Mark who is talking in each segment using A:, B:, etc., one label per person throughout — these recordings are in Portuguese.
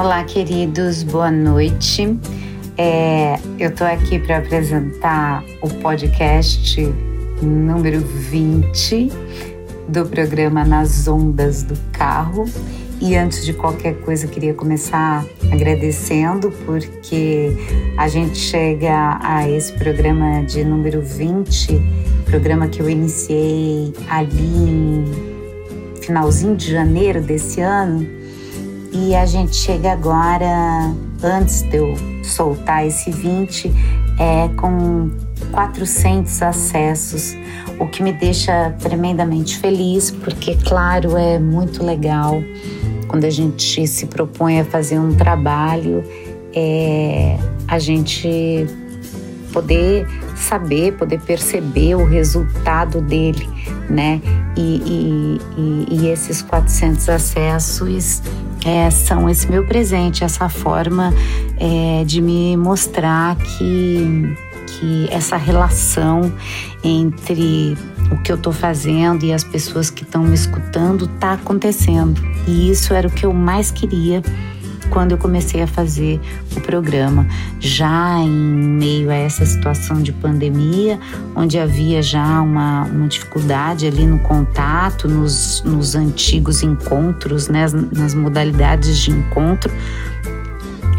A: Olá, queridos, boa noite. É, eu estou aqui para apresentar o podcast número 20 do programa Nas Ondas do Carro. E antes de qualquer coisa, queria começar agradecendo, porque a gente chega a esse programa de número 20, programa que eu iniciei ali em finalzinho de janeiro desse ano. E a gente chega agora, antes de eu soltar esse 20, é com 400 acessos, o que me deixa tremendamente feliz, porque, claro, é muito legal quando a gente se propõe a fazer um trabalho, é, a gente poder saber, poder perceber o resultado dele, né? E, e, e, e esses 400 acessos é, são esse meu presente, essa forma é, de me mostrar que, que essa relação entre o que eu estou fazendo e as pessoas que estão me escutando está acontecendo. E isso era o que eu mais queria quando eu comecei a fazer o programa, já em meio a essa situação de pandemia, onde havia já uma, uma dificuldade ali no contato, nos, nos antigos encontros, né, nas modalidades de encontro,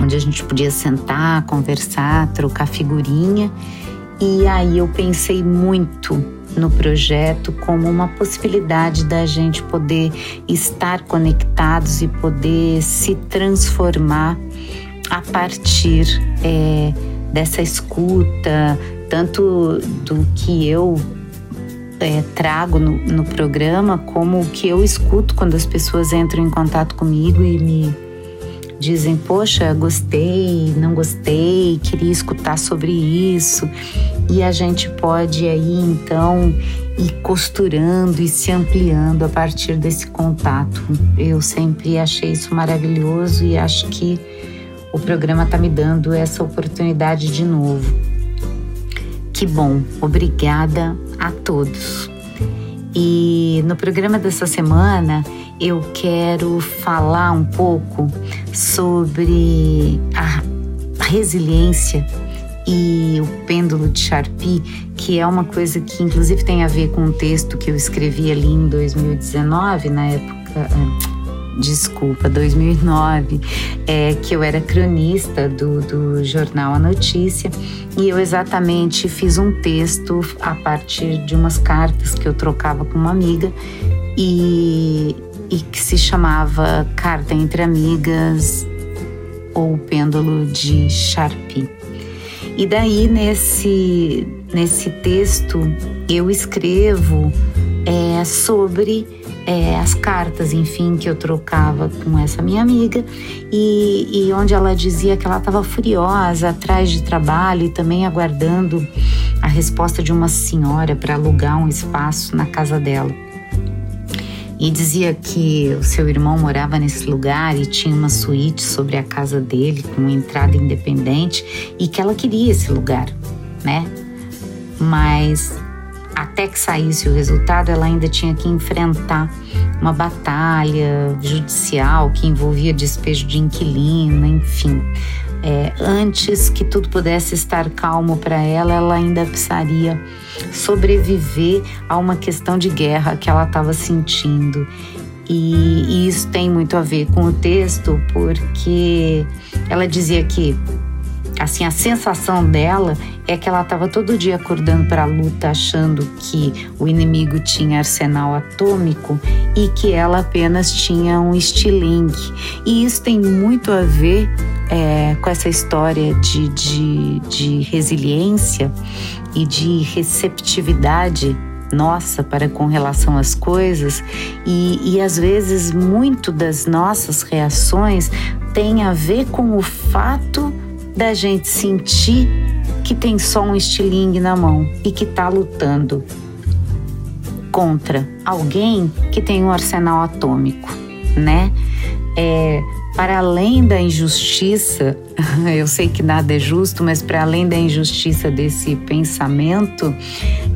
A: onde a gente podia sentar, conversar, trocar figurinha. E aí eu pensei muito no projeto como uma possibilidade da gente poder estar conectados e poder se transformar a partir é, dessa escuta, tanto do que eu é, trago no, no programa, como o que eu escuto quando as pessoas entram em contato comigo e me dizem: Poxa, gostei, não gostei, queria escutar sobre isso. E a gente pode aí então ir costurando e se ampliando a partir desse contato. Eu sempre achei isso maravilhoso e acho que o programa está me dando essa oportunidade de novo. Que bom, obrigada a todos. E no programa dessa semana eu quero falar um pouco sobre a resiliência e o pêndulo de Sharpie, que é uma coisa que inclusive tem a ver com um texto que eu escrevi ali em 2019, na época, ah, desculpa, 2009, é, que eu era cronista do, do jornal A Notícia e eu exatamente fiz um texto a partir de umas cartas que eu trocava com uma amiga e e que se chamava Carta entre Amigas ou Pêndulo de Sharpie. E daí nesse, nesse texto eu escrevo é, sobre é, as cartas, enfim, que eu trocava com essa minha amiga. E, e onde ela dizia que ela estava furiosa atrás de trabalho e também aguardando a resposta de uma senhora para alugar um espaço na casa dela e dizia que o seu irmão morava nesse lugar e tinha uma suíte sobre a casa dele com entrada independente e que ela queria esse lugar, né? Mas até que saísse o resultado, ela ainda tinha que enfrentar uma batalha judicial que envolvia despejo de inquilino, enfim. É, antes que tudo pudesse estar calmo para ela, ela ainda precisaria sobreviver a uma questão de guerra que ela estava sentindo. E, e isso tem muito a ver com o texto, porque ela dizia que assim a sensação dela é que ela estava todo dia acordando para a luta achando que o inimigo tinha arsenal atômico e que ela apenas tinha um estilingue e isso tem muito a ver é, com essa história de, de, de resiliência e de receptividade nossa para com relação às coisas e, e às vezes muito das nossas reações tem a ver com o fato da gente sentir que tem só um estilingue na mão e que está lutando contra alguém que tem um arsenal atômico, né? Para além da injustiça, eu sei que nada é justo, mas para além da injustiça desse pensamento,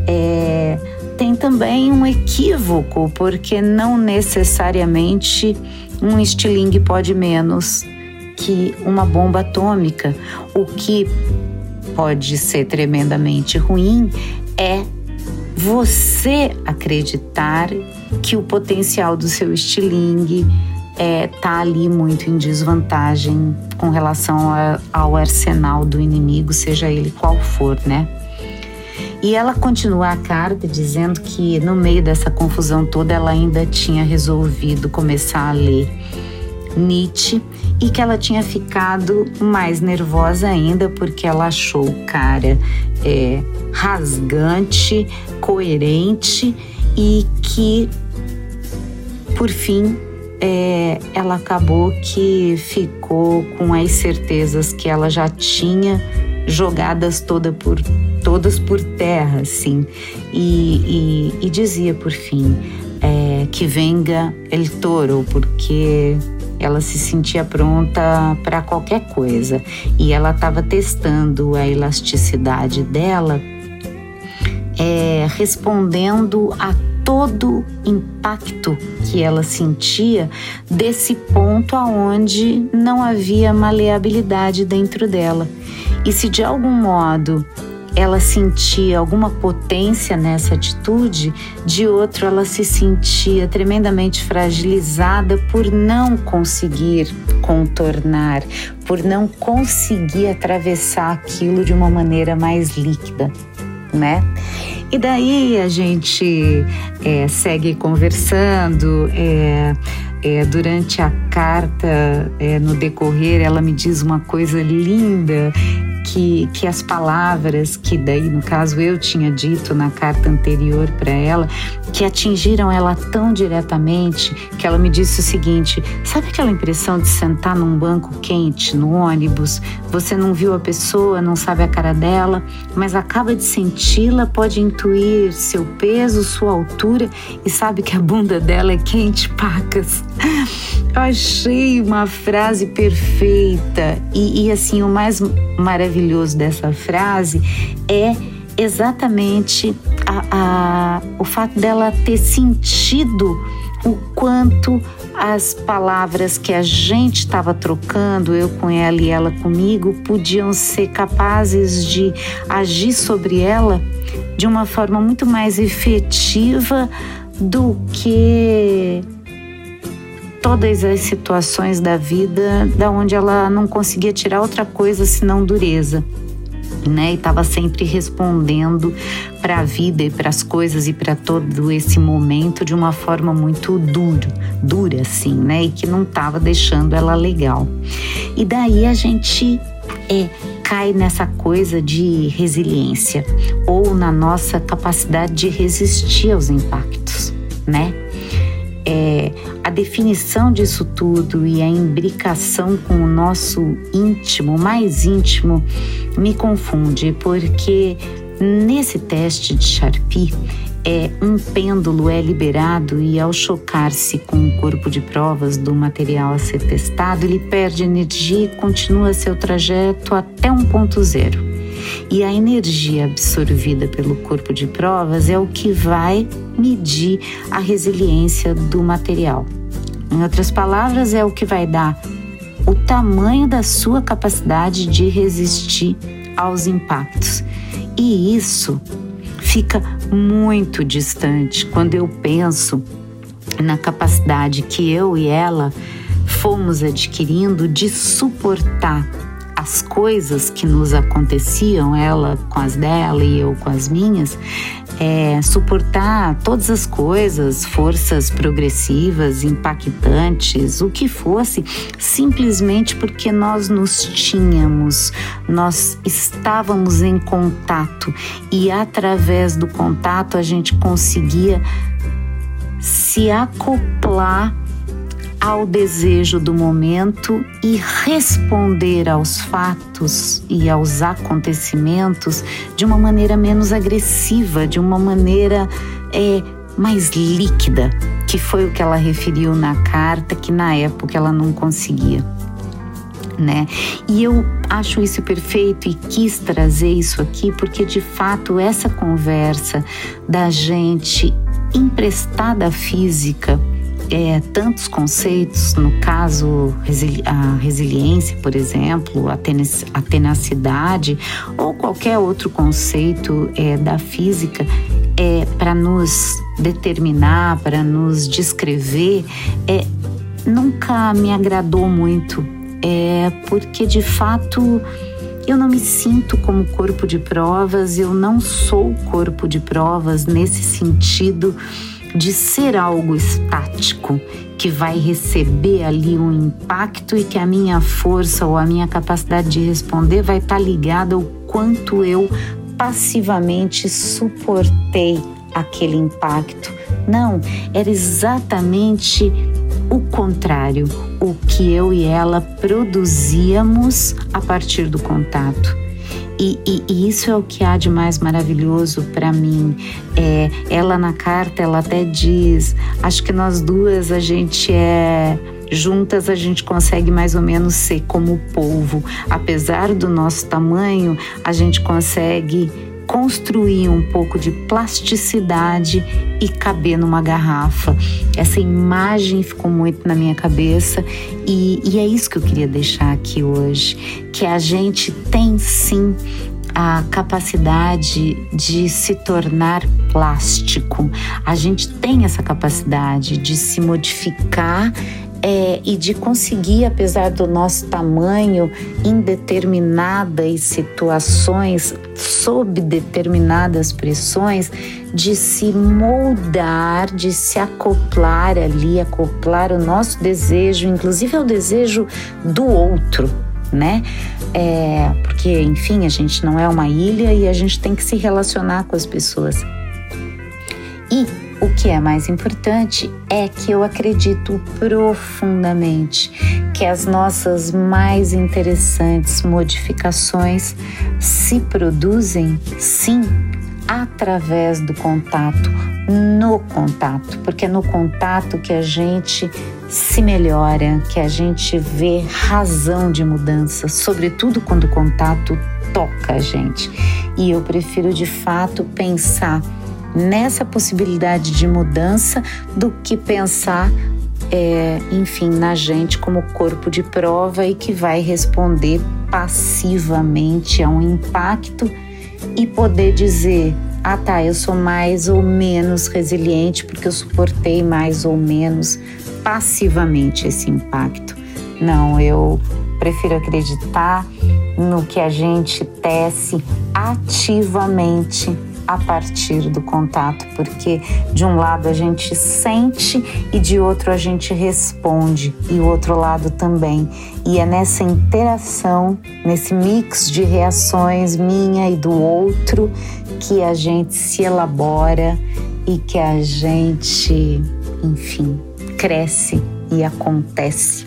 A: é, tem também um equívoco, porque não necessariamente um estilingue pode menos que uma bomba atômica. O que pode ser tremendamente ruim é você acreditar que o potencial do seu estilingue é, tá ali muito em desvantagem com relação a, ao arsenal do inimigo, seja ele qual for, né? E ela continua a carta dizendo que no meio dessa confusão toda ela ainda tinha resolvido começar a ler Nietzsche e que ela tinha ficado mais nervosa ainda porque ela achou o cara é, rasgante, coerente e que, por fim, é, ela acabou que ficou com as certezas que ela já tinha jogadas toda por, todas por terra, assim, e, e, e dizia por fim é, que venga el toro, porque ela se sentia pronta para qualquer coisa. E ela estava testando a elasticidade dela, é, respondendo a todo impacto que ela sentia desse ponto aonde não havia maleabilidade dentro dela. E se de algum modo ela sentia alguma potência nessa atitude, de outro ela se sentia tremendamente fragilizada por não conseguir contornar, por não conseguir atravessar aquilo de uma maneira mais líquida, né? E daí a gente é, segue conversando. É, é, durante a carta, é, no decorrer, ela me diz uma coisa linda que, que as palavras que daí, no caso, eu tinha dito na carta anterior para ela, que atingiram ela tão diretamente que ela me disse o seguinte: sabe aquela impressão de sentar num banco quente no ônibus? Você não viu a pessoa, não sabe a cara dela, mas acaba de senti-la, pode intuir seu peso, sua altura e sabe que a bunda dela é quente, pacas. Eu achei uma frase perfeita e, e assim, o mais maravilhoso dessa frase é exatamente a, a, o fato dela ter sentido o quanto as palavras que a gente estava trocando, eu com ela e ela comigo, podiam ser capazes de agir sobre ela de uma forma muito mais efetiva do que todas as situações da vida da onde ela não conseguia tirar outra coisa senão dureza. Né, e estava sempre respondendo para a vida e para as coisas e para todo esse momento de uma forma muito duro, dura assim, né, e que não estava deixando ela legal. E daí a gente é, cai nessa coisa de resiliência ou na nossa capacidade de resistir aos impactos, né? É, a definição disso tudo e a imbricação com o nosso íntimo, mais íntimo, me confunde, porque nesse teste de Sharpie, é, um pêndulo é liberado e, ao chocar-se com o corpo de provas do material a ser testado, ele perde energia e continua seu trajeto até um ponto zero. E a energia absorvida pelo corpo de provas é o que vai medir a resiliência do material. Em outras palavras, é o que vai dar o tamanho da sua capacidade de resistir aos impactos. E isso fica muito distante quando eu penso na capacidade que eu e ela fomos adquirindo de suportar as coisas que nos aconteciam, ela com as dela e eu com as minhas, é, suportar todas as coisas, forças progressivas, impactantes, o que fosse, simplesmente porque nós nos tínhamos, nós estávamos em contato e através do contato a gente conseguia se acoplar ao desejo do momento e responder aos fatos e aos acontecimentos de uma maneira menos agressiva, de uma maneira é, mais líquida, que foi o que ela referiu na carta, que na época ela não conseguia. Né? E eu acho isso perfeito e quis trazer isso aqui porque de fato essa conversa da gente emprestada física é, tantos conceitos, no caso a resiliência, por exemplo, a tenacidade ou qualquer outro conceito é, da física, é, para nos determinar, para nos descrever, é, nunca me agradou muito, é, porque de fato eu não me sinto como corpo de provas, eu não sou corpo de provas nesse sentido de ser algo estático que vai receber ali um impacto e que a minha força ou a minha capacidade de responder vai estar tá ligada ao quanto eu passivamente suportei aquele impacto. Não, era exatamente o contrário, o que eu e ela produzíamos a partir do contato. E, e, e, isso é o que há de mais maravilhoso para mim. É, ela na carta, ela até diz: acho que nós duas a gente é juntas a gente consegue mais ou menos ser como o polvo. Apesar do nosso tamanho, a gente consegue construir um pouco de plasticidade e caber numa garrafa. Essa imagem ficou muito na minha cabeça e, e é isso que eu queria deixar aqui hoje, que a gente tem sim a capacidade de se tornar plástico. A gente tem essa capacidade de se modificar é, e de conseguir, apesar do nosso tamanho, em determinadas situações, sob determinadas pressões, de se moldar, de se acoplar ali, acoplar o nosso desejo, inclusive ao desejo do outro, né? É, porque, enfim, a gente não é uma ilha e a gente tem que se relacionar com as pessoas. E o que é mais importante é que eu acredito profundamente que as nossas mais interessantes modificações se produzem, sim, através do contato, no contato, porque é no contato que a gente se melhora, que a gente vê razão de mudança, sobretudo quando o contato toca a gente. E eu prefiro de fato pensar nessa possibilidade de mudança do que pensar, é, enfim, na gente como corpo de prova e que vai responder passivamente a um impacto e poder dizer: ah, tá, eu sou mais ou menos resiliente porque eu suportei mais ou menos passivamente esse impacto. Não, eu prefiro acreditar no que a gente tece ativamente a partir do contato, porque de um lado a gente sente e de outro a gente responde, e o outro lado também. E é nessa interação, nesse mix de reações minha e do outro, que a gente se elabora e que a gente, enfim, cresce e acontece.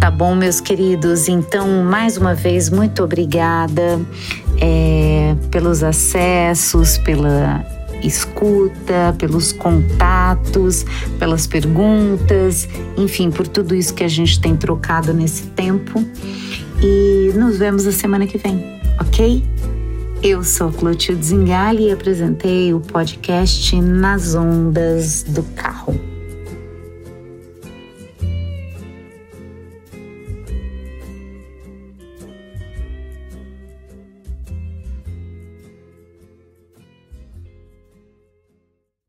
A: Tá bom, meus queridos? Então, mais uma vez, muito obrigada é, pelos acessos, pela escuta, pelos contatos, pelas perguntas, enfim, por tudo isso que a gente tem trocado nesse tempo. E nos vemos a semana que vem, ok? Eu sou Clotilde Zingali e apresentei o podcast Nas Ondas do Carro.